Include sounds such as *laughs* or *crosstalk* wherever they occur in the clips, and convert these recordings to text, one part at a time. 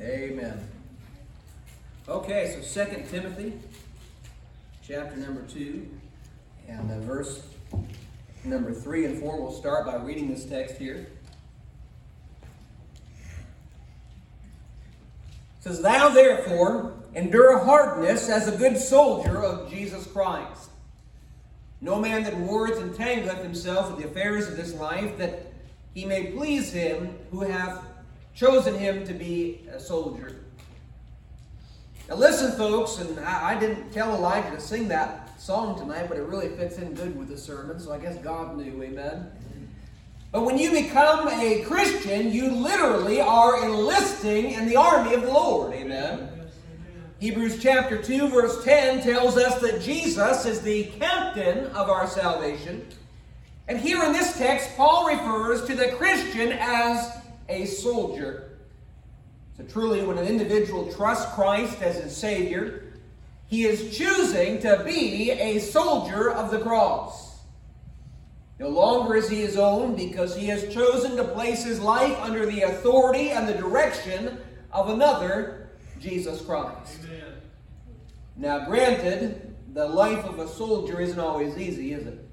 Amen. Okay, so 2 Timothy, chapter number 2, and uh, verse number 3 and 4. We'll start by reading this text here. It says, Thou therefore endure hardness as a good soldier of Jesus Christ. No man that wars entangleth himself with the affairs of this life, that he may please him who hath chosen him to be a soldier. Now, listen, folks, and I, I, didn't tell Elijah to sing that song tonight, but it really fits in good with the sermon, so I guess God knew, amen. But when you become a Christian, you literally are enlisting in the army of the Lord, amen. Hebrews chapter 2, verse 10 tells us that Jesus is the captain of our salvation. And here in this text, Paul refers to the Christian as a soldier. So truly, when an individual trusts Christ as his Savior, he is choosing to be a soldier of the cross. No longer is he his own because he has chosen to place his life under the authority and the direction of another, Jesus Christ. Amen. Now, granted, the life of a soldier isn't always easy, is it?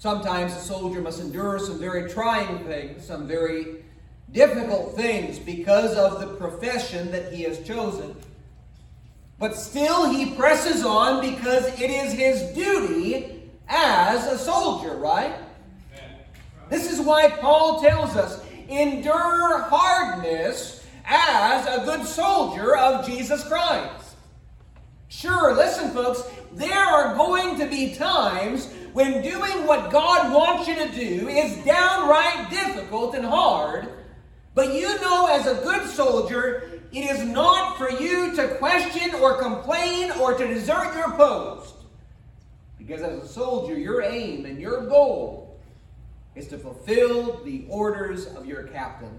Sometimes a soldier must endure some very trying things, some very difficult things because of the profession that he has chosen. But still, he presses on because it is his duty as a soldier, right? This is why Paul tells us endure hardness as a good soldier of Jesus Christ. Sure, listen, folks, there are going to be times when doing what God wants you to do is downright difficult and hard, but you know as a good soldier, it is not for you to question or complain or to desert your post. Because as a soldier, your aim and your goal is to fulfill the orders of your captain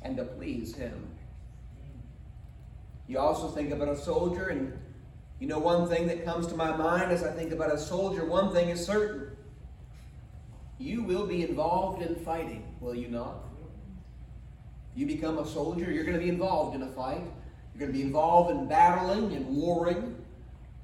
and to please him. You also think about a soldier and you know, one thing that comes to my mind as I think about a soldier, one thing is certain. You will be involved in fighting, will you not? You become a soldier, you're going to be involved in a fight. You're going to be involved in battling and warring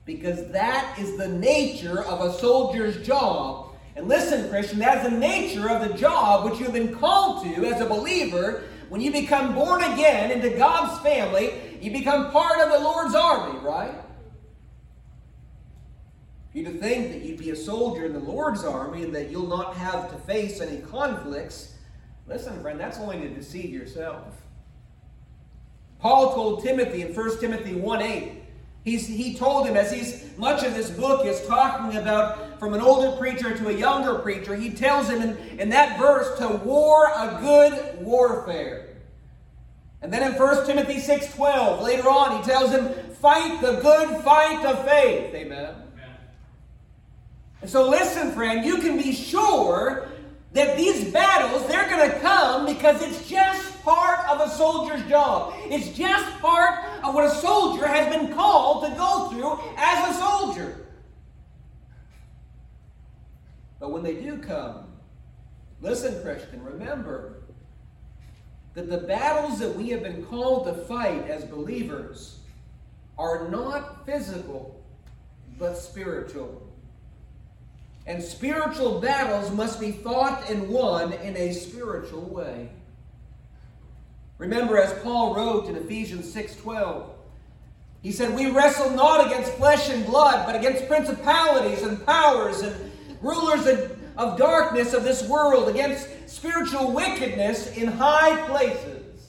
because that is the nature of a soldier's job. And listen, Christian, that is the nature of the job which you've been called to as a believer. When you become born again into God's family, you become part of the Lord's army, right? You to think that you'd be a soldier in the Lord's army and that you'll not have to face any conflicts, listen, friend, that's only to deceive yourself. Paul told Timothy in 1 Timothy 1 8, He's, he told him, as he's much of this book is talking about from an older preacher to a younger preacher, he tells him in, in that verse to war a good warfare. And then in 1 Timothy 6:12, later on, he tells him, fight the good fight of faith. Amen. And so listen, friend, you can be sure that these battles, they're going to come because it's just part of a soldier's job. It's just part of what a soldier has been called to go through as a soldier. But when they do come, listen, Christian, remember that the battles that we have been called to fight as believers are not physical, but spiritual. And spiritual battles must be fought and won in a spiritual way. Remember, as Paul wrote in Ephesians 6:12, he said, We wrestle not against flesh and blood, but against principalities and powers and rulers of darkness of this world, against spiritual wickedness in high places.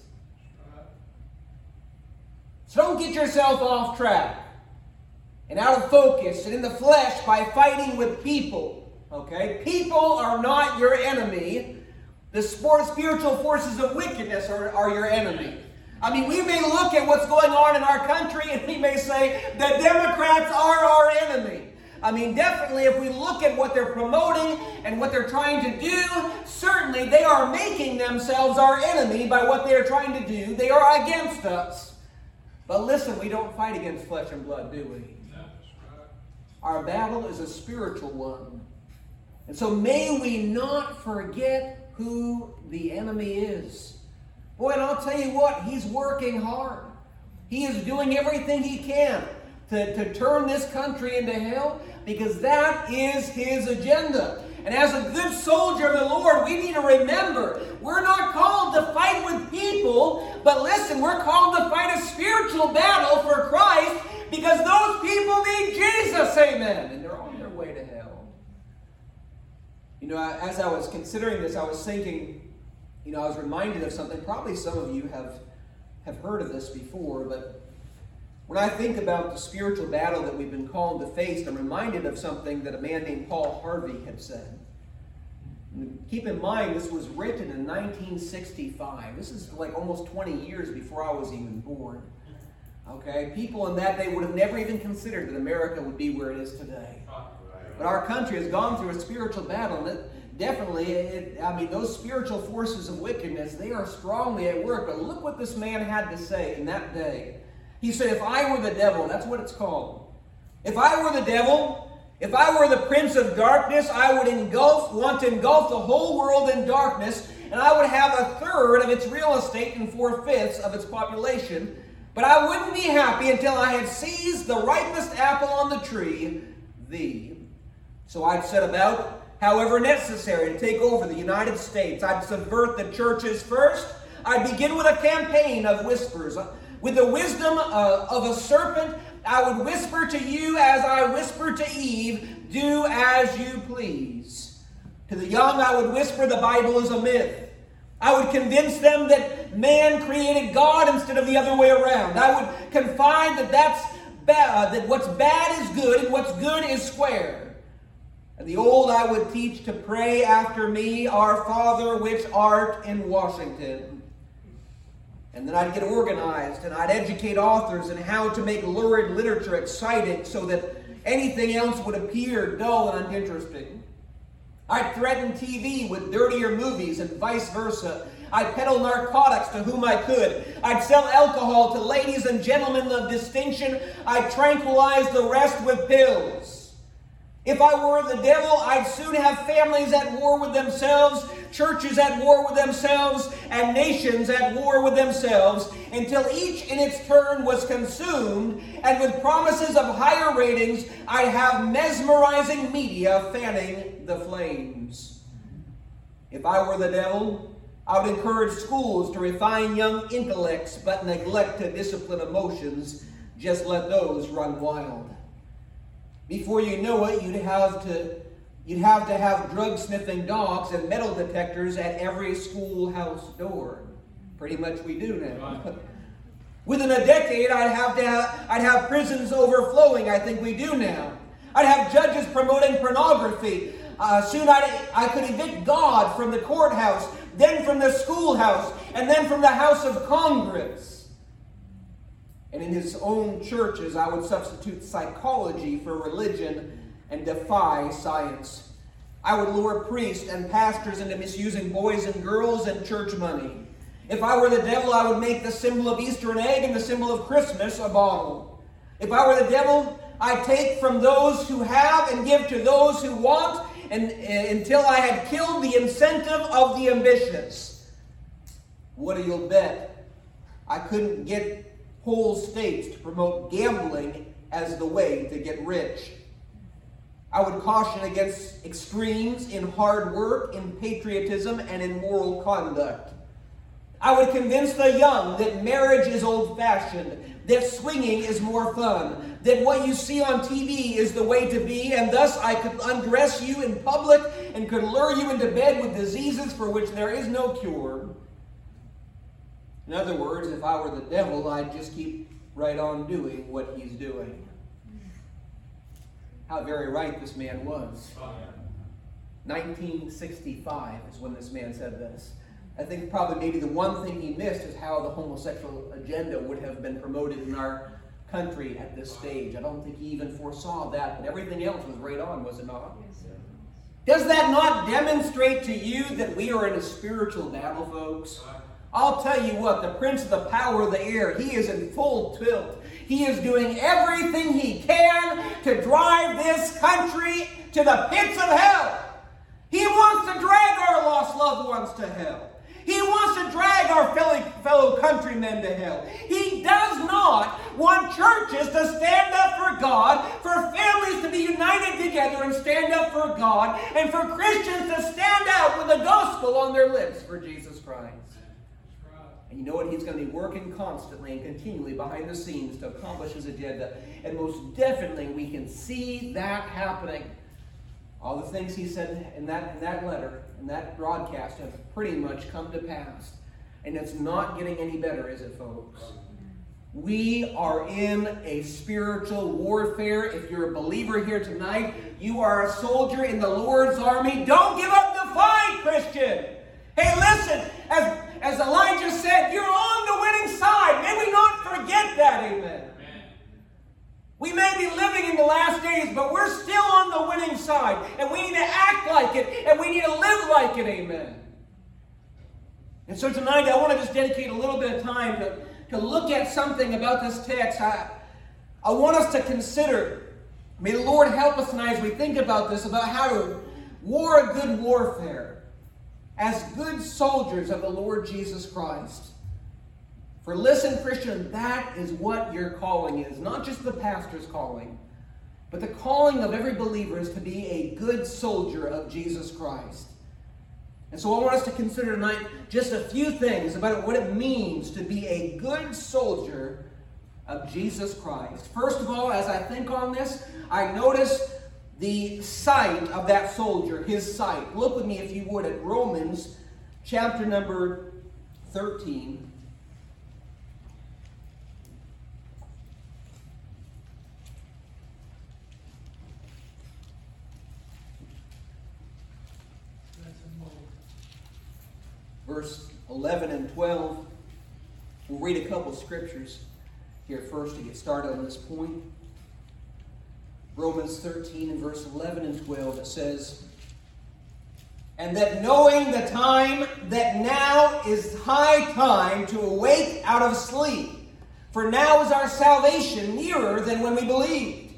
So don't get yourself off track and out of focus and in the flesh by fighting with people. Okay? People are not your enemy. The spiritual forces of wickedness are, are your enemy. I mean, we may look at what's going on in our country and we may say that Democrats are our enemy. I mean, definitely, if we look at what they're promoting and what they're trying to do, certainly they are making themselves our enemy by what they are trying to do. They are against us. But listen, we don't fight against flesh and blood, do we? Our battle is a spiritual one. And so may we not forget who the enemy is. Boy, and I'll tell you what, he's working hard. He is doing everything he can to, to turn this country into hell because that is his agenda. And as a good soldier of the Lord, we need to remember we're not called to fight with people, but listen, we're called to fight a spiritual battle for Christ because those people need Jesus, amen. And they're on their way to hell. You know, as I was considering this, I was thinking, you know, I was reminded of something. Probably some of you have, have heard of this before, but when I think about the spiritual battle that we've been called to face, I'm reminded of something that a man named Paul Harvey had said. Keep in mind, this was written in 1965. This is like almost 20 years before I was even born. Okay? People in that day would have never even considered that America would be where it is today. But our country has gone through a spiritual battle, and it, definitely, it, I mean, those spiritual forces of wickedness, they are strongly at work. But look what this man had to say in that day. He said, If I were the devil, that's what it's called. If I were the devil, if I were the prince of darkness, I would engulf, want to engulf the whole world in darkness, and I would have a third of its real estate and four fifths of its population. But I wouldn't be happy until I had seized the ripest apple on the tree, thee. So I'd set about, however necessary, to take over the United States. I'd subvert the churches first. I'd begin with a campaign of whispers. With the wisdom uh, of a serpent, I would whisper to you as I whispered to Eve, do as you please. To the young, I would whisper the Bible is a myth. I would convince them that man created God instead of the other way around. I would confide that that's bad, uh, that what's bad is good and what's good is square. And the old I would teach to pray after me, Our Father which art in Washington. And then I'd get organized and I'd educate authors in how to make lurid literature exciting so that anything else would appear dull and uninteresting. I'd threaten TV with dirtier movies and vice versa. I'd peddle narcotics to whom I could. I'd sell alcohol to ladies and gentlemen of distinction. I'd tranquilize the rest with pills. If I were the devil, I'd soon have families at war with themselves, churches at war with themselves, and nations at war with themselves, until each in its turn was consumed, and with promises of higher ratings, I'd have mesmerizing media fanning the flames. If I were the devil, I would encourage schools to refine young intellects, but neglect to discipline emotions. Just let those run wild. Before you know it, you'd have to you'd have to have drug sniffing dogs and metal detectors at every schoolhouse door. Pretty much we do now. *laughs* Within a decade, I'd have to have, I'd have prisons overflowing. I think we do now. I'd have judges promoting pornography. Uh, soon I'd, I could evict God from the courthouse, then from the schoolhouse, and then from the House of Congress. And in his own churches, I would substitute psychology for religion and defy science. I would lure priests and pastors into misusing boys and girls and church money. If I were the devil, I would make the symbol of Easter an egg and the symbol of Christmas a bottle. If I were the devil, I'd take from those who have and give to those who want and, uh, until I had killed the incentive of the ambitious. What do you bet? I couldn't get whole states to promote gambling as the way to get rich. I would caution against extremes in hard work, in patriotism, and in moral conduct. I would convince the young that marriage is old fashioned, that swinging is more fun, that what you see on TV is the way to be, and thus I could undress you in public and could lure you into bed with diseases for which there is no cure. In other words, if I were the devil, I'd just keep right on doing what he's doing. How very right this man was. 1965 is when this man said this. I think probably maybe the one thing he missed is how the homosexual agenda would have been promoted in our country at this stage. I don't think he even foresaw that, but everything else was right on, was it not? Does that not demonstrate to you that we are in a spiritual battle, folks? I'll tell you what, the prince of the power of the air, he is in full tilt. He is doing everything he can to drive this country to the pits of hell. He wants to drag our lost loved ones to hell. He wants to drag our fellow countrymen to hell. He does not want churches to stand up for God, for families to be united together and stand up for God, and for Christians to stand out with the gospel on their lips for Jesus Christ. And you know what? He's going to be working constantly and continually behind the scenes to accomplish his agenda. And most definitely, we can see that happening. All the things he said in that, in that letter, in that broadcast, have pretty much come to pass. And it's not getting any better, is it, folks? We are in a spiritual warfare. If you're a believer here tonight, you are a soldier in the Lord's army. Don't give up the fight, Christian. Hey, listen, as, as Elijah said, you're on the winning side. May we not forget that, amen. We may be living in the last days, but we're still on the winning side. And we need to act like it, and we need to live like it. Amen. And so tonight, I want to just dedicate a little bit of time to, to look at something about this text. I, I want us to consider. May the Lord help us tonight as we think about this, about how to war a good warfare as good soldiers of the Lord Jesus Christ. For listen, Christian, that is what your calling is. Not just the pastor's calling, but the calling of every believer is to be a good soldier of Jesus Christ. And so I want us to consider tonight just a few things about what it means to be a good soldier of Jesus Christ. First of all, as I think on this, I notice the sight of that soldier, his sight. Look with me, if you would, at Romans chapter number 13. verse 11 and 12. We'll read a couple scriptures here first to get started on this point. Romans 13 and verse 11 and 12, it says, And that knowing the time, that now is high time to awake out of sleep. For now is our salvation nearer than when we believed.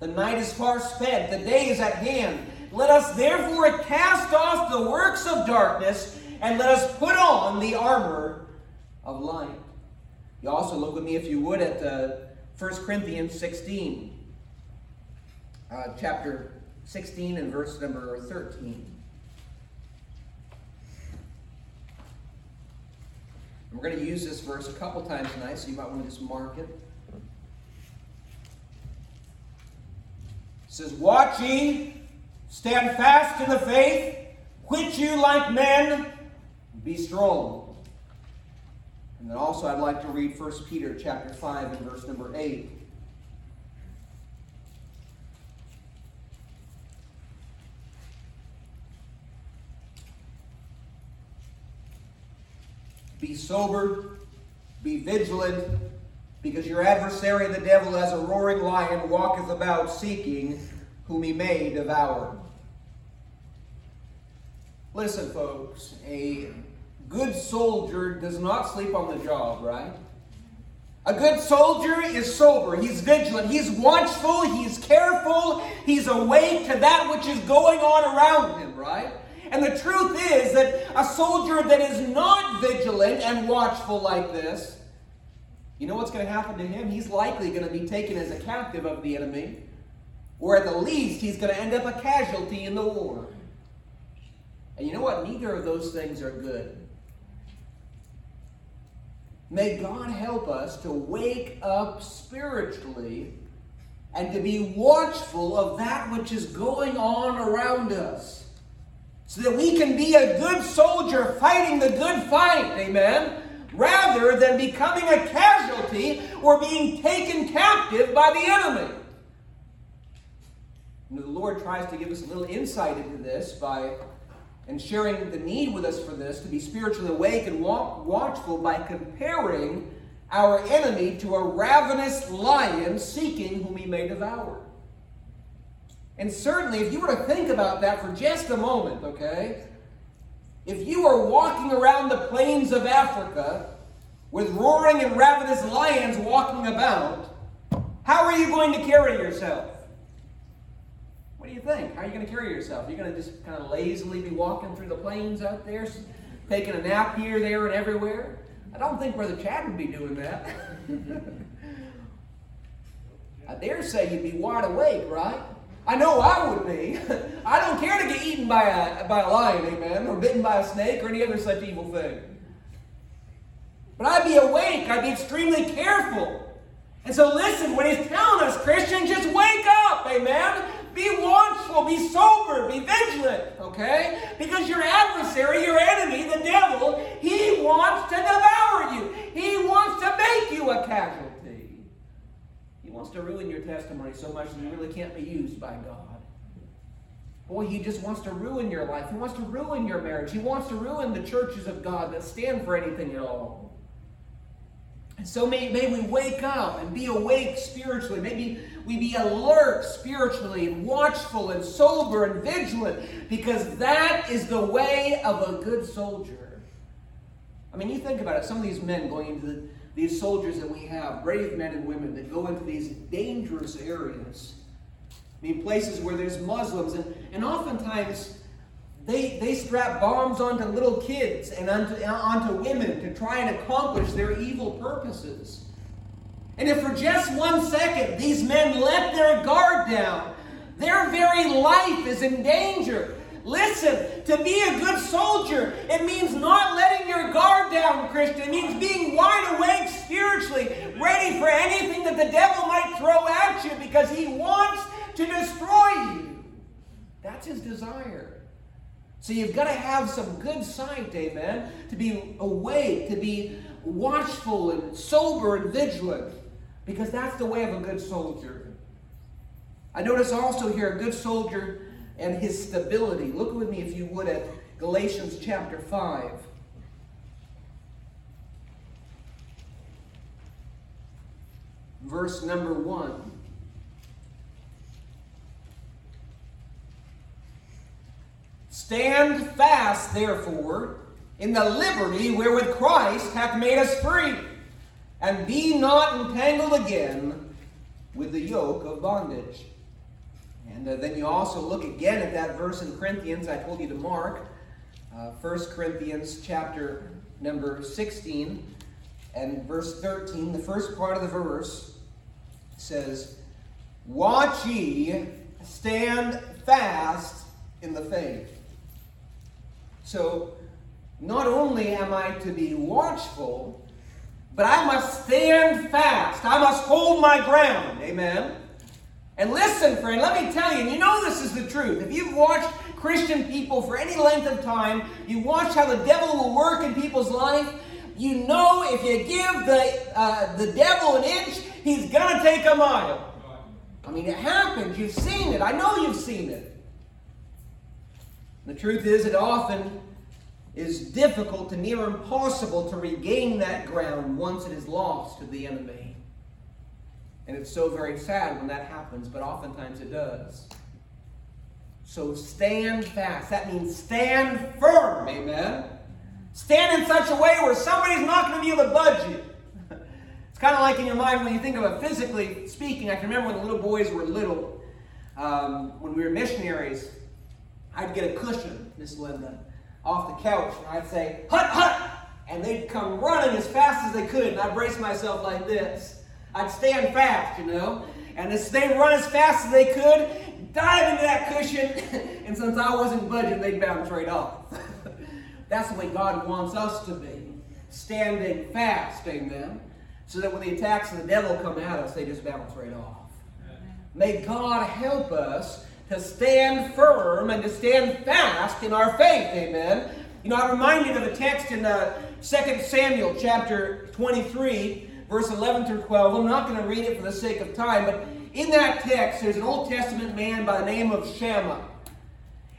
The night is far spent, the day is at hand. Let us therefore cast off the works of darkness and let us put on the armor of light. You also look with me, if you would, at uh, 1 Corinthians 16, uh, chapter 16 and verse number 13. And we're going to use this verse a couple times tonight, so you might want to just mark it. It says, Watch ye, stand fast in the faith, quit you like men, be strong. And then also I'd like to read 1 Peter chapter 5 and verse number 8. Be sober, be vigilant, because your adversary the devil as a roaring lion walketh about seeking whom he may devour. Listen, folks, a good soldier does not sleep on the job, right? A good soldier is sober, he's vigilant, he's watchful, he's careful, he's awake to that which is going on around him, right? And the truth is that a soldier that is not vigilant and watchful like this, you know what's going to happen to him? He's likely going to be taken as a captive of the enemy, or at the least, he's going to end up a casualty in the war. And you know what? Neither of those things are good. May God help us to wake up spiritually and to be watchful of that which is going on around us so that we can be a good soldier fighting the good fight, amen, rather than becoming a casualty or being taken captive by the enemy. The Lord tries to give us a little insight into this by and sharing the need with us for this to be spiritually awake and walk, watchful by comparing our enemy to a ravenous lion seeking whom he may devour. And certainly, if you were to think about that for just a moment, okay, if you are walking around the plains of Africa with roaring and ravenous lions walking about, how are you going to carry yourself? What do you think? How are you going to carry yourself? You're you going to just kind of lazily be walking through the plains out there, taking a nap here, there, and everywhere. I don't think Brother Chad would be doing that. *laughs* I dare say you'd be wide awake, right? I know I would be. *laughs* I don't care to get eaten by a, by a lion, amen, or bitten by a snake or any other such evil thing. But I'd be awake. I'd be extremely careful. And so listen, when he's telling us, Christian, just wake up, amen? Be watchful, be sober, be vigilant, okay? Because your adversary, your enemy, the devil, he wants to devour you. He wants to make you a casualty. He wants to ruin your testimony so much that you really can't be used by God. Boy, he just wants to ruin your life. He wants to ruin your marriage. He wants to ruin the churches of God that stand for anything at all. And so may, may we wake up and be awake spiritually. Maybe we be alert spiritually and watchful and sober and vigilant because that is the way of a good soldier. I mean, you think about it. Some of these men going into the these soldiers that we have, brave men and women that go into these dangerous areas. I mean, places where there's Muslims, and, and oftentimes they, they strap bombs onto little kids and onto, onto women to try and accomplish their evil purposes. And if for just one second these men let their guard down, their very life is in danger. Listen, to be a good soldier, it means not letting your guard down, Christian. It means being wide awake spiritually, ready for anything that the devil might throw at you because he wants to destroy you. That's his desire. So you've got to have some good sight, amen, to be awake, to be watchful and sober and vigilant, because that's the way of a good soldier. I notice also here a good soldier and his stability. Look with me, if you would, at Galatians chapter 5. Verse number 1. Stand fast, therefore, in the liberty wherewith Christ hath made us free, and be not entangled again with the yoke of bondage. And uh, then you also look again at that verse in Corinthians I told you to mark, uh, 1 Corinthians chapter number 16 and verse 13. The first part of the verse says, Watch ye, stand fast in the faith. So, not only am I to be watchful, but I must stand fast. I must hold my ground. Amen. And listen, friend, let me tell you, and you know this is the truth. If you've watched Christian people for any length of time, you watch how the devil will work in people's life, you know if you give the, uh, the devil an inch, he's going to take a mile. I mean, it happens. You've seen it. I know you've seen it. The truth is, it often is difficult to near impossible to regain that ground once it is lost to the enemy. And it's so very sad when that happens, but oftentimes it does. So stand fast. That means stand firm. Amen. Stand in such a way where somebody's not going to be able to budge you. It's kind of like in your mind when you think of it physically speaking. I can remember when the little boys were little, um, when we were missionaries, I'd get a cushion, Miss Linda, off the couch, and I'd say, hut, hut! And they'd come running as fast as they could, and I'd brace myself like this. I'd stand fast, you know. And as they run as fast as they could, dive into that cushion, *laughs* and since I wasn't budging, they'd bounce right off. *laughs* That's the way God wants us to be. Standing fast, amen. So that when the attacks of the devil come at us, they just bounce right off. May God help us to stand firm and to stand fast in our faith, amen. You know, I'm reminded of a text in uh, 2 Samuel chapter 23 verse 11 through 12. I'm not going to read it for the sake of time, but in that text, there's an Old Testament man by the name of Shammah.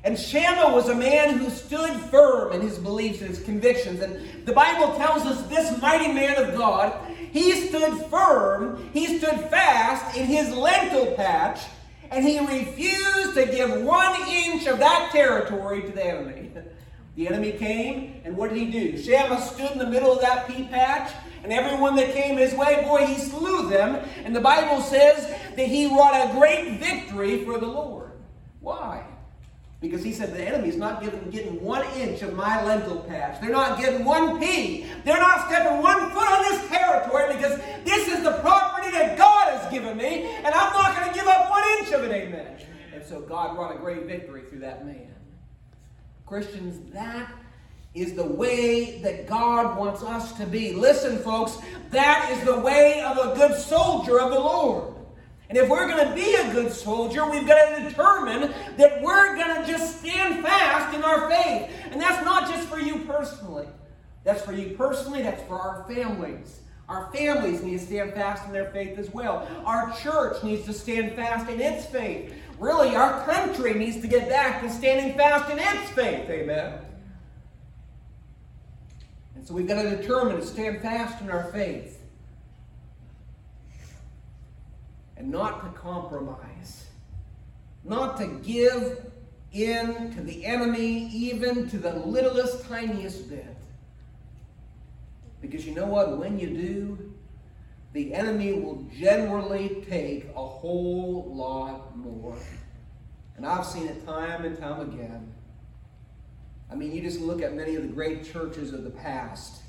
And Shammah was a man who stood firm in his beliefs and his convictions. And the Bible tells us this mighty man of God, he stood firm, he stood fast in his lentil patch, and he refused to give one inch of that territory to the enemy. *laughs* The enemy came, and what did he do? Shammah stood in the middle of that pea patch, and everyone that came his way, boy, he slew them. And the Bible says that he wrought a great victory for the Lord. Why? Because he said the enemy's not getting, getting one inch of my lentil patch. They're not getting one pea. They're not stepping one foot on this territory because this is the property that God has given me, and I'm not going to give up one inch of it. Amen. And so God won a great victory through that man. Christians, that is the way that God wants us to be. Listen, folks, that is the way of a good soldier of the Lord. And if we're going to be a good soldier, we've got to determine that we're going to just stand fast in our faith. And that's not just for you personally. That's for you personally, that's for our families. Our families need to stand fast in their faith as well. Our church needs to stand fast in its faith. Really, our country needs to get back to standing fast in its faith. Amen. And so we've got to determine to stand fast in our faith. And not to compromise, not to give in to the enemy, even to the littlest, tiniest bit. Because you know what? When you do, the enemy will generally take a whole lot more. And I've seen it time and time again. I mean, you just look at many of the great churches of the past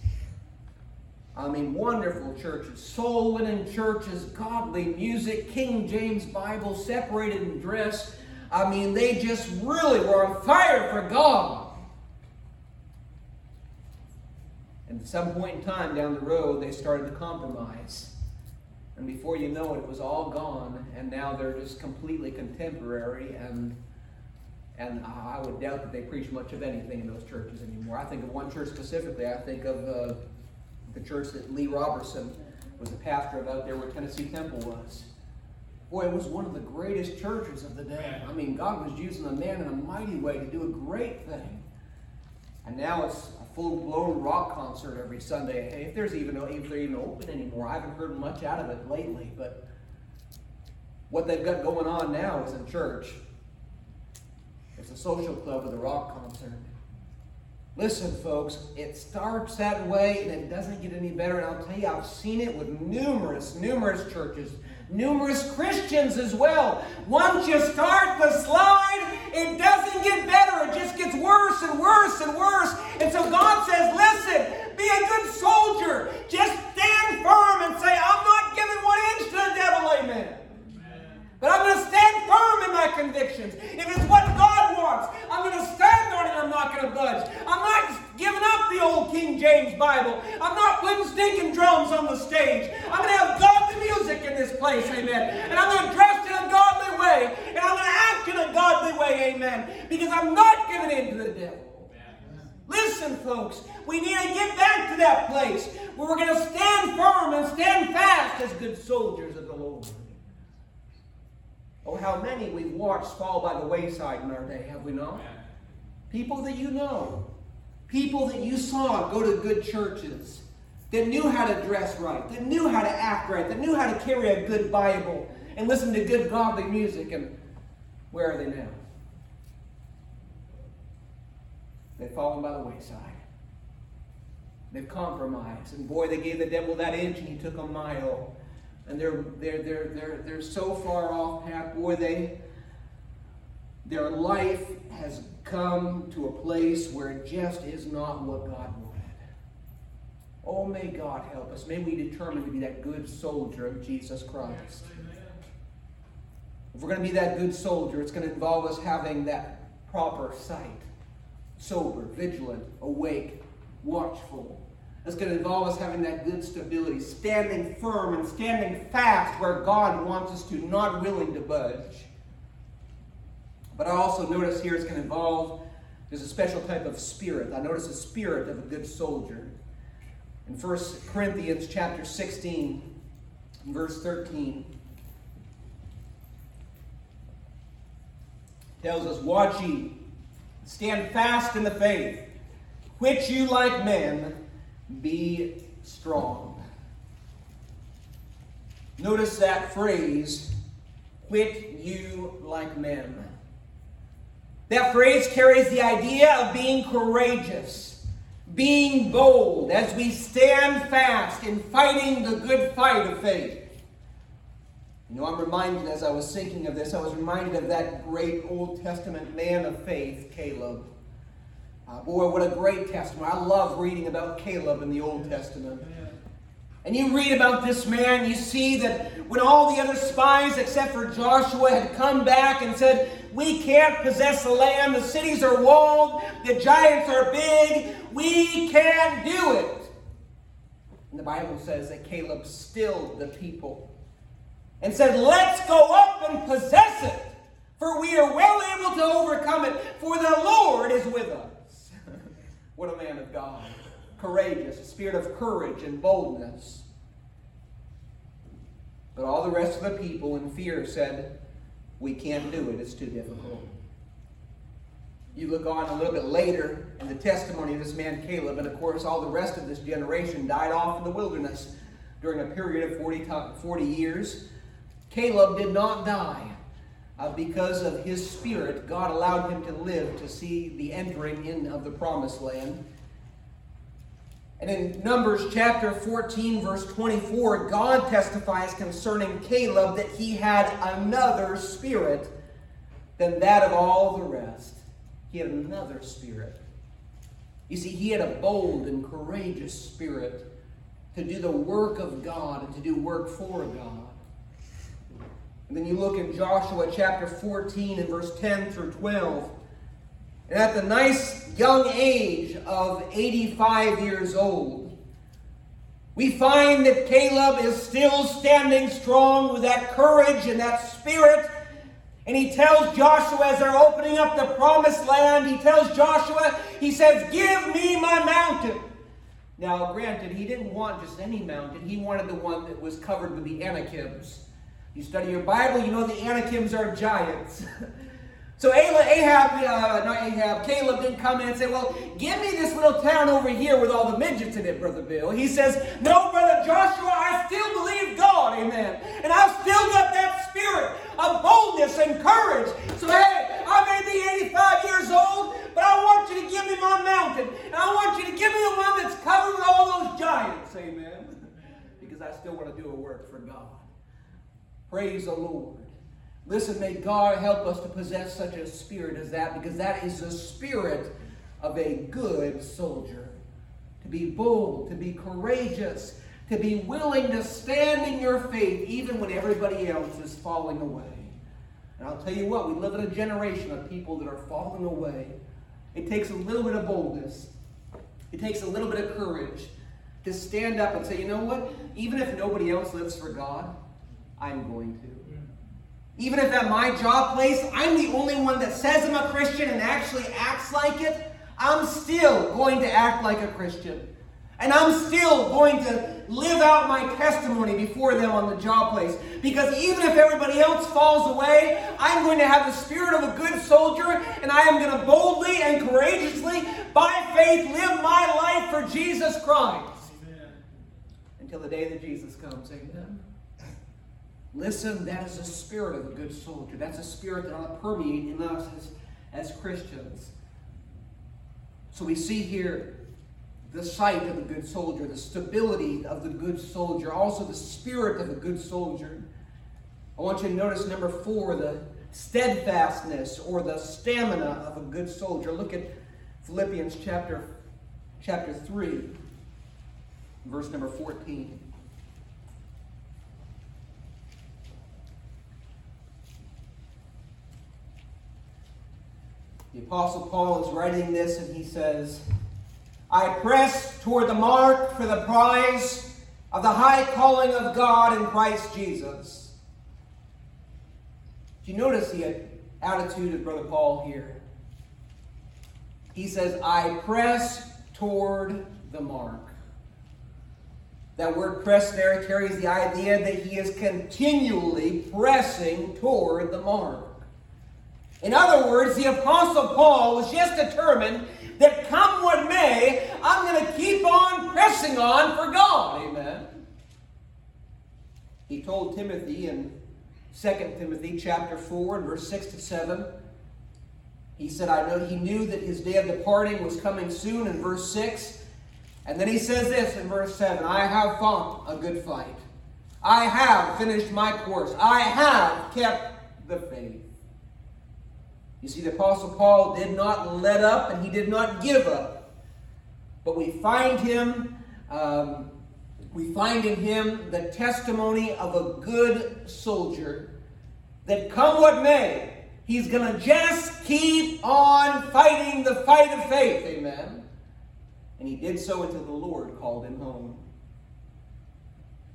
I mean, wonderful churches, soul winning churches, godly music, King James Bible, separated in dress. I mean, they just really were on fire for God. And at some point in time down the road, they started to compromise. And before you know it, it was all gone, and now they're just completely contemporary. And and I would doubt that they preach much of anything in those churches anymore. I think of one church specifically. I think of uh, the church that Lee Roberson was the pastor of out there where Tennessee Temple was. Boy, it was one of the greatest churches of the day. I mean, God was using the man in a mighty way to do a great thing. And now it's a full-blown rock concert every Sunday. If there's even if they're even open anymore, I haven't heard much out of it lately. But what they've got going on now is in church. It's a social club with a rock concert. Listen, folks, it starts that way and it doesn't get any better. And I'll tell you, I've seen it with numerous, numerous churches, numerous Christians as well. Once you start the slide, it doesn't get better. It just gets worse and worse and worse. And so God says, listen, be a good soldier. Just stand firm and say, I'm not giving one inch to the devil. Amen. But I'm going to stand firm in my convictions. If it's what God wants, I'm going to stand on it. I'm not going to budge. I'm not giving up the old King James Bible. I'm not putting stinking drums on the stage. I'm going to have godly music in this place. Amen. And I'm going to dress in a godly way. And I'm going to act in a godly way. Amen. Because I'm not giving in to the devil. Listen, folks, we need to get back to that place where we're going to stand firm and stand fast as good soldiers of the Lord. Oh, how many we've watched fall by the wayside in our day, have we not? People that you know, people that you saw go to good churches, that knew how to dress right, that knew how to act right, that knew how to carry a good Bible and listen to good godly music. And where are they now? They've fallen by the wayside. They've compromised. And boy, they gave the devil that inch and he took a mile and they're they're they're they're they're so far off path. Boy, they their life has come to a place where it just is not what God wanted. Oh, may God help us. May we determine to be that good soldier of Jesus Christ. If we're going to be that good soldier, it's going to involve us having that proper sight sober, vigilant, awake, watchful, it's going to involve us having that good stability, standing firm and standing fast where God wants us to, not willing to budge. But I also notice here it's going to involve, there's a special type of spirit. I notice a spirit of a good soldier. In 1 Corinthians chapter 16, verse 13, tells us, Watch ye, stand fast in the faith, which you like men be strong. Notice that phrase, quit you like men. That phrase carries the idea of being courageous, being bold as we stand fast in fighting the good fight of faith. You know, I'm reminded as I was thinking of this, I was reminded of that great Old Testament man of faith, Caleb. Uh, boy, what a great testimony. I love reading about Caleb in the Old Testament. And you read about this man, you see that when all the other spies except for Joshua had come back and said, We can't possess the land, the cities are walled, the giants are big, we can't do it. And the Bible says that Caleb stilled the people and said, Let's go up and possess it, for we are well able to overcome it, for the Lord is with us. What a man of God. Courageous, a spirit of courage and boldness. But all the rest of the people in fear said, We can't do it, it's too difficult. You look on a little bit later in the testimony of this man Caleb, and of course, all the rest of this generation died off in the wilderness during a period of 40, 40 years. Caleb did not die uh, because of his spirit. God allowed him to live to see the entering in of the promised land. And in Numbers chapter 14, verse 24, God testifies concerning Caleb that he had another spirit than that of all the rest. He had another spirit. You see, he had a bold and courageous spirit to do the work of God and to do work for God. And then you look in Joshua chapter 14 and verse 10 through 12. And at the nice young age of 85 years old, we find that Caleb is still standing strong with that courage and that spirit. And he tells Joshua as they're opening up the promised land, he tells Joshua, he says, Give me my mountain. Now, granted, he didn't want just any mountain, he wanted the one that was covered with the Anakims. You study your Bible, you know the Anakims are giants. *laughs* so Ahab, uh, not Ahab, Caleb didn't come in and say, Well, give me this little town over here with all the midgets in it, Brother Bill. He says, No, Brother Joshua, I still believe God, amen. And I've still got that spirit of boldness and courage. So, hey, I may be 85 years old, but I want you to give me my mountain. And I want you to give me the one that's covered with all those giants, amen. *laughs* Because I still want to do a work for God. Praise the Lord. Listen, may God help us to possess such a spirit as that because that is the spirit of a good soldier. To be bold, to be courageous, to be willing to stand in your faith even when everybody else is falling away. And I'll tell you what, we live in a generation of people that are falling away. It takes a little bit of boldness, it takes a little bit of courage to stand up and say, you know what? Even if nobody else lives for God, I'm going to. Hmm. Even if at my job place, I'm the only one that says I'm a Christian and actually acts like it, I'm still going to act like a Christian. And I'm still going to live out my testimony before them on the job place. Because even if everybody else falls away, I'm going to have the spirit of a good soldier, and I am going to boldly and courageously, by faith, live my life for Jesus Christ. Amen. Until the day that Jesus comes. Amen. Listen, that is the spirit of a good soldier. That's a spirit that ought to permeate in us as, as Christians. So we see here the sight of a good soldier, the stability of the good soldier, also the spirit of a good soldier. I want you to notice number four, the steadfastness or the stamina of a good soldier. Look at Philippians chapter, chapter 3, verse number 14. The Apostle Paul is writing this and he says, I press toward the mark for the prize of the high calling of God in Christ Jesus. Do you notice the attitude of Brother Paul here? He says, I press toward the mark. That word press there carries the idea that he is continually pressing toward the mark. In other words, the Apostle Paul was just determined that come what may, I'm going to keep on pressing on for God. Amen. He told Timothy in 2 Timothy chapter 4 and verse 6 to 7. He said, I know he knew that his day of departing was coming soon in verse 6. And then he says this in verse 7 I have fought a good fight. I have finished my course. I have kept the faith. You see, the Apostle Paul did not let up and he did not give up. But we find him, um, we find in him the testimony of a good soldier that come what may, he's going to just keep on fighting the fight of faith. Amen. And he did so until the Lord called him home.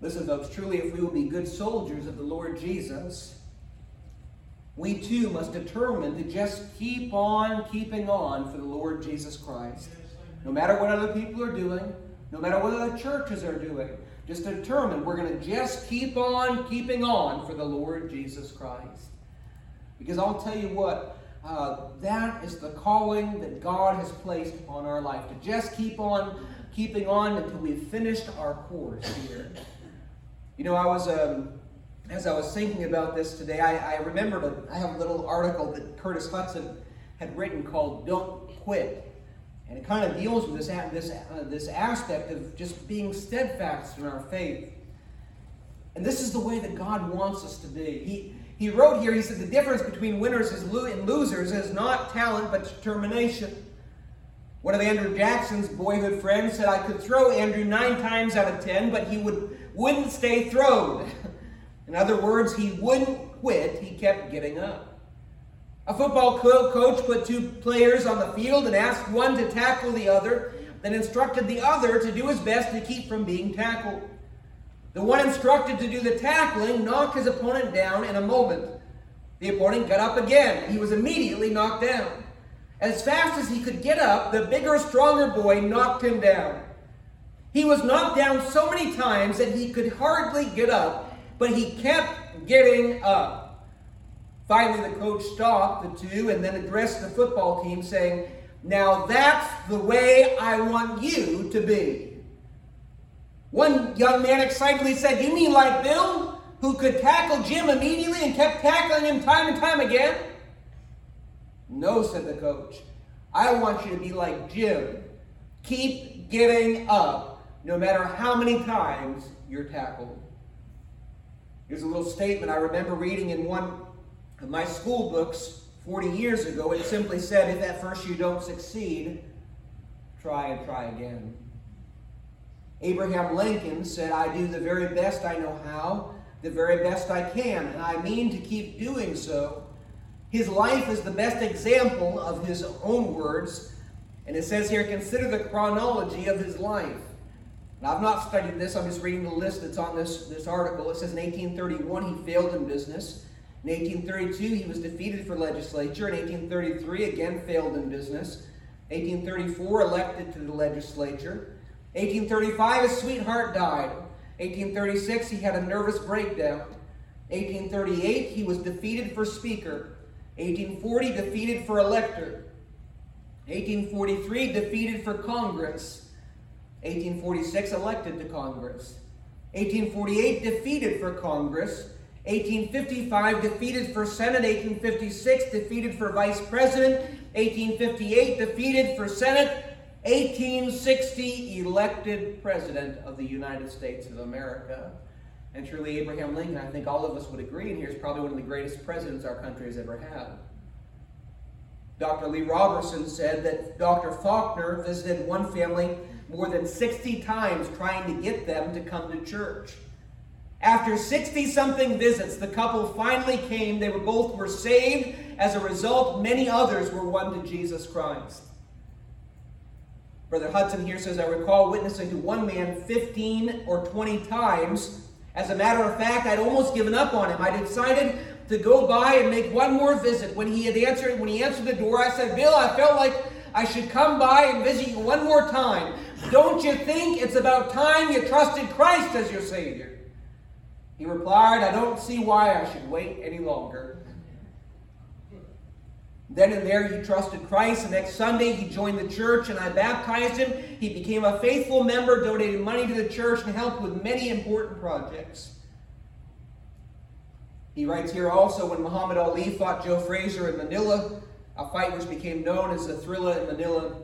Listen, folks, truly, if we will be good soldiers of the Lord Jesus, we too must determine to just keep on keeping on for the Lord Jesus Christ. No matter what other people are doing, no matter what other churches are doing, just determine we're going to just keep on keeping on for the Lord Jesus Christ. Because I'll tell you what, uh, that is the calling that God has placed upon our life to just keep on keeping on until we've finished our course here. You know, I was um, as I was thinking about this today, I, I remembered a, I have a little article that Curtis Hutson had written called "Don't Quit," and it kind of deals with this this uh, this aspect of just being steadfast in our faith. And this is the way that God wants us to be. He he wrote here. He said the difference between winners and losers is not talent but determination. One of Andrew Jackson's boyhood friends said, "I could throw Andrew nine times out of ten, but he would wouldn't stay thrown." *laughs* In other words, he wouldn't quit, he kept getting up. A football coach put two players on the field and asked one to tackle the other, then instructed the other to do his best to keep from being tackled. The one instructed to do the tackling knocked his opponent down in a moment. The opponent got up again. He was immediately knocked down. As fast as he could get up, the bigger, stronger boy knocked him down. He was knocked down so many times that he could hardly get up but he kept getting up. Finally, the coach stopped the two and then addressed the football team, saying, Now that's the way I want you to be. One young man excitedly said, You mean like Bill, who could tackle Jim immediately and kept tackling him time and time again? No, said the coach. I want you to be like Jim. Keep getting up, no matter how many times you're tackled. Here's a little statement I remember reading in one of my school books 40 years ago. It simply said, If at first you don't succeed, try and try again. Abraham Lincoln said, I do the very best I know how, the very best I can, and I mean to keep doing so. His life is the best example of his own words, and it says here, consider the chronology of his life. Now, I've not studied this, I'm just reading the list that's on this, this article. It says in 1831 he failed in business. In 1832 he was defeated for legislature. In 1833 again failed in business. 1834 elected to the legislature. 1835 his sweetheart died. 1836 he had a nervous breakdown. 1838 he was defeated for speaker. 1840 defeated for elector. 1843 defeated for Congress. 1846 elected to Congress. 1848 defeated for Congress. 1855 defeated for Senate. 1856 defeated for Vice President. 1858 defeated for Senate. 1860 elected President of the United States of America. And truly, Abraham Lincoln, I think all of us would agree, and he's probably one of the greatest presidents our country has ever had. Dr. Lee Roberson said that Dr. Faulkner visited one family more than 60 times trying to get them to come to church. After 60 something visits, the couple finally came. They were both were saved. As a result, many others were won to Jesus Christ. Brother Hutson here says, I recall witnessing to one man 15 or 20 times. As a matter of fact, I'd almost given up on him. I decided to go by and make one more visit. When he had answered, when he answered the door, I said, Bill, I felt like I should come by and visit you one more time. Don't you think it's about time you trusted Christ as your Savior? He replied, I don't see why I should wait any longer. Then and there he trusted Christ. The next Sunday he joined the church and I baptized him. He became a faithful member, donated money to the church, and helped with many important projects. He writes here also when Muhammad Ali fought Joe Frazier in Manila, a fight which became known as the Thrilla in Manila,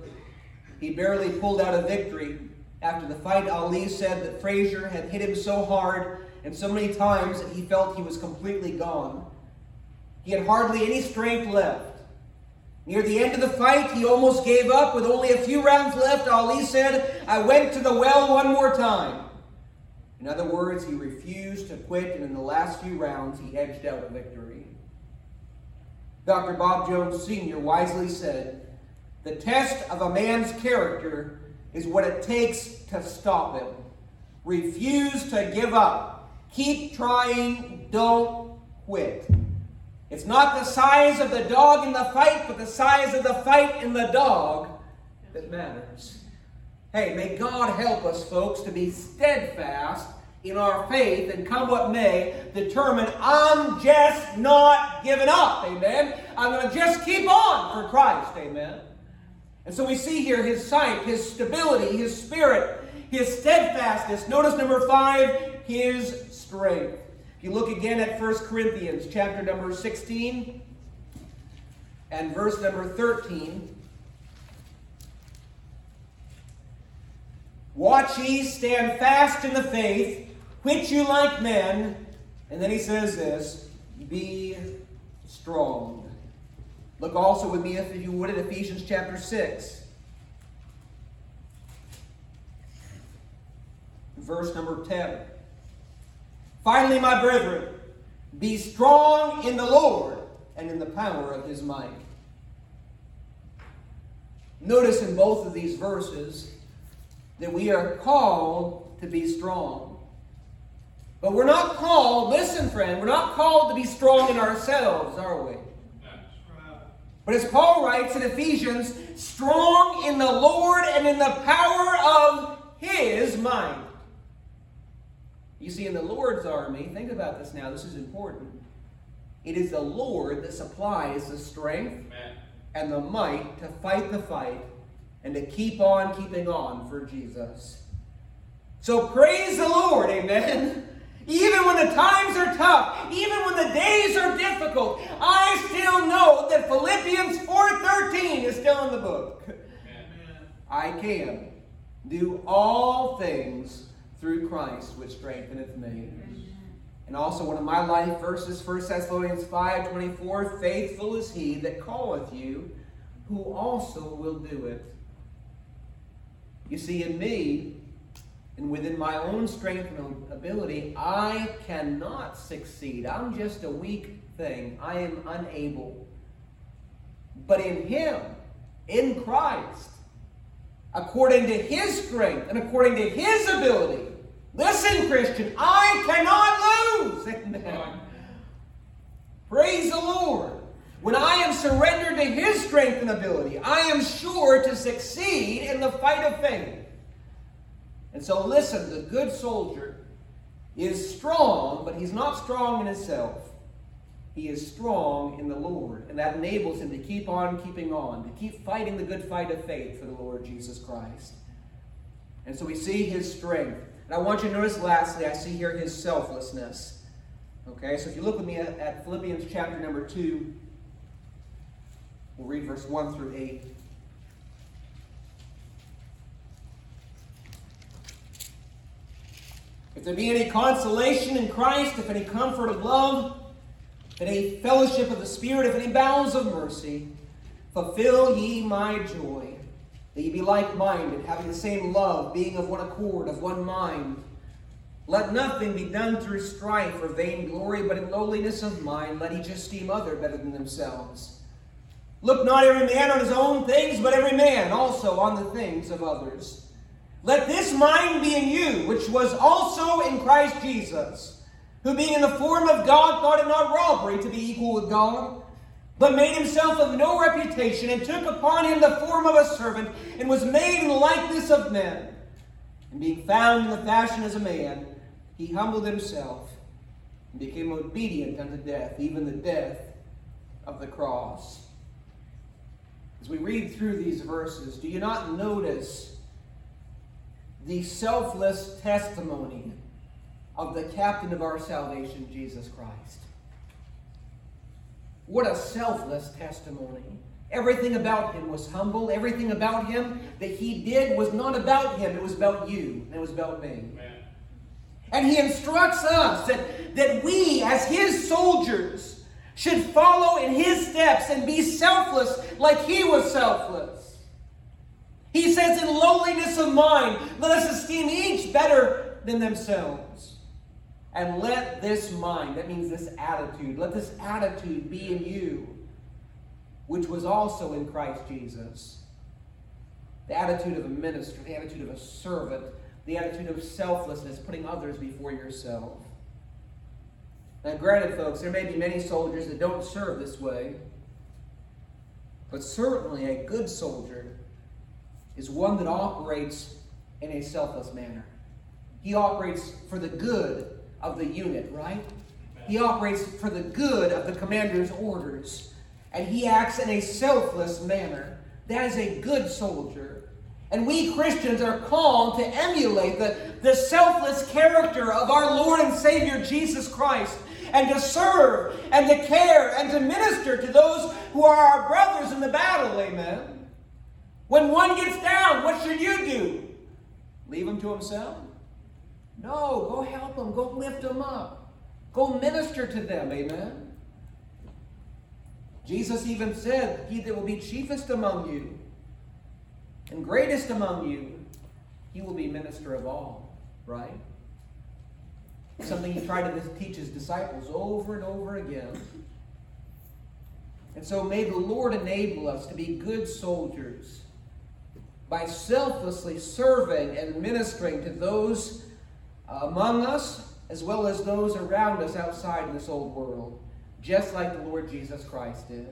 he barely pulled out a victory. After the fight, Ali said that Frazier had hit him so hard and so many times that he felt he was completely gone. He had hardly any strength left. Near the end of the fight, he almost gave up. With only a few rounds left, Ali said, I went to the well one more time. In other words, he refused to quit, and in the last few rounds, he edged out a victory. Dr. Bob Jones Sr. wisely said, The test of a man's character is what it takes to stop him. Refuse to give up. Keep trying. Don't quit. It's not the size of the dog in the fight, but the size of the fight in the dog that matters. Hey, may God help us, folks, to be steadfast in our faith and come what may, determine I'm just not giving up. Amen. I'm going to just keep on for Christ. Amen. And so we see here his sight, his stability, his spirit, his steadfastness. Notice number five, his strength. If you look again at 1 Corinthians chapter number 16 and verse number 13. Watch ye, stand fast in the faith, which you like men. And then he says this be strong. Look also with me, if you would, at Ephesians chapter 6. Verse number 10. Finally, my brethren, be strong in the Lord and in the power of his might. Notice in both of these verses that we are called to be strong. But we're not called, listen, friend, we're not called to be strong in ourselves, are we? But as Paul writes in Ephesians, strong in the Lord and in the power of his might. You see, in the Lord's army, think about this now, this is important. It is the Lord that supplies the strength Amen. and the might to fight the fight and to keep on keeping on for Jesus. So praise the Lord, amen. Even when the times are tough, even when the days are difficult, I still know that Philippians 4:13 is still in the book. I can do all things through Christ, which strengtheneth me. And also one of my life verses, 1 Thessalonians 5 24, faithful is he that calleth you, who also will do it. You see, in me, and within my own strength and ability, I cannot succeed. I'm just a weak thing. I am unable. But in Him, in Christ, according to His strength and according to His ability, Listen, Christian, I cannot lose. Amen. Praise the Lord. When I am surrendered to His strength and ability, I am sure to succeed in the fight of faith. And so, listen, the good soldier is strong, but he's not strong in himself. He is strong in the Lord, and that enables him to keep on keeping on, to keep fighting the good fight of faith for the Lord Jesus Christ. And so we see his strength. And I want you to notice lastly, I see here his selflessness. Okay, so if you look with me at, Philippians chapter number 2, we'll read verse 1 through 8. If there be any consolation in Christ, if any comfort of love, if any fellowship of the Spirit, if any bowels of mercy, fulfill ye my joy that ye be like minded, having the same love, being of one accord, of one mind. Let nothing be done through strife or vainglory, but in lowliness of mind, let each esteem other better than themselves. Look not every man on his own things, but every man also on the things of others. Let this mind be in you, which was also in Christ Jesus, who being in the form of God thought it not robbery to be equal with God but made himself of no reputation, and took upon him the form of a servant, and was made in the likeness of men. And being found in the fashion as a man, he humbled himself, and became obedient unto death, even the death of the cross. As we read through these verses, do you not notice the selfless testimony of the captain of our salvation, Jesus Christ? What a selfless testimony. Everything about him was humble. Everything about him that he did was not about him, it was about you, and it was about me. Amen. And he instructs us that, that we, as his soldiers, should follow in his steps and be selfless like he was selfless. He says, in lowliness of mind, let us esteem each better than themselves. And let this mind, that means this attitude, let this attitude be in you, which was also in Christ Jesus. The attitude of a minister, the attitude of a servant, the attitude of selflessness, putting others before yourself. Now, granted, folks, there may be many soldiers that don't serve this way, but certainly a good soldier is one that operates in a selfless manner. He operates for the good of the unit, right? He operates for the good of the commander's orders. And he acts in a selfless manner. That is a good soldier. And we Christians are called to emulate the, the selfless character of our Lord and Savior Jesus Christ and to serve and to care and to minister to those who are our brothers in the battle. Amen. When one gets down, what should you do? Leave him to himself? No, go help them. Go lift them up. Go minister to them. Amen. Jesus even said, He that will be chiefest among you and greatest among you, he will be minister of all. Right? Something he tried to teach his disciples over and over again. And so may the Lord enable us to be good soldiers by selflessly serving and ministering to those uh, among us as well as those around us outside in this old world, just like the Lord Jesus Christ did.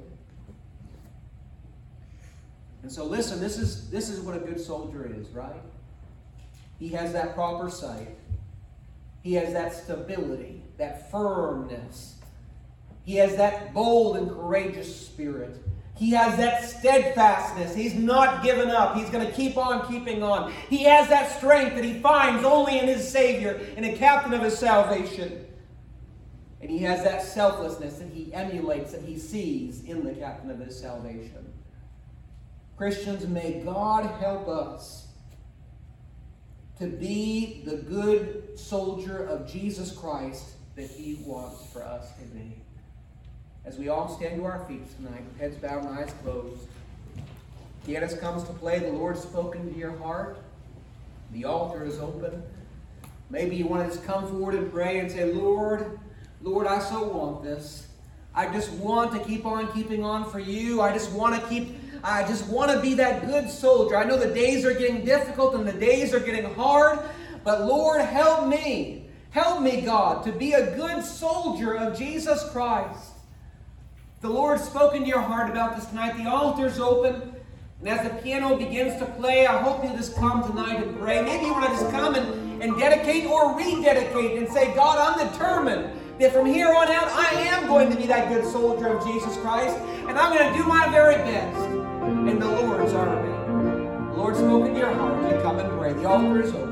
And so listen, this is this is what a good soldier is, right? He has that proper sight. He has that stability, that firmness. He has that bold and courageous spirit. He has that steadfastness. He's not given up. He's going to keep on keeping on. He has that strength that he finds only in his Savior and a captain of his salvation. And he has that selflessness that he emulates, that he sees in the captain of his salvation. Christians, may God help us to be the good soldier of Jesus Christ that he wants for us to be as we all stand to our feet tonight, with heads bowed and eyes closed. Pianist comes to play. The Lord's spoken to your heart. The altar is open. Maybe you want to just come forward and pray and say, Lord, Lord, I so want this. I just want to keep on keeping on for you. I just want to keep, I just want to be that good soldier. I know the days are getting difficult and the days are getting hard, but Lord, help me. Help me, God, to be a good soldier of Jesus Christ the Lord's spoken to your heart about this tonight, the altar's open. And as the piano begins to play, I hope you'll just come tonight and pray. Maybe you want to just come and, and dedicate or rededicate and say, God, I'm determined that from here on out, I am going to be that good soldier of Jesus Christ, and I'm going to do my very best in the Lord's army. The Lord's spoken to your heart. You come and pray. The altar is open.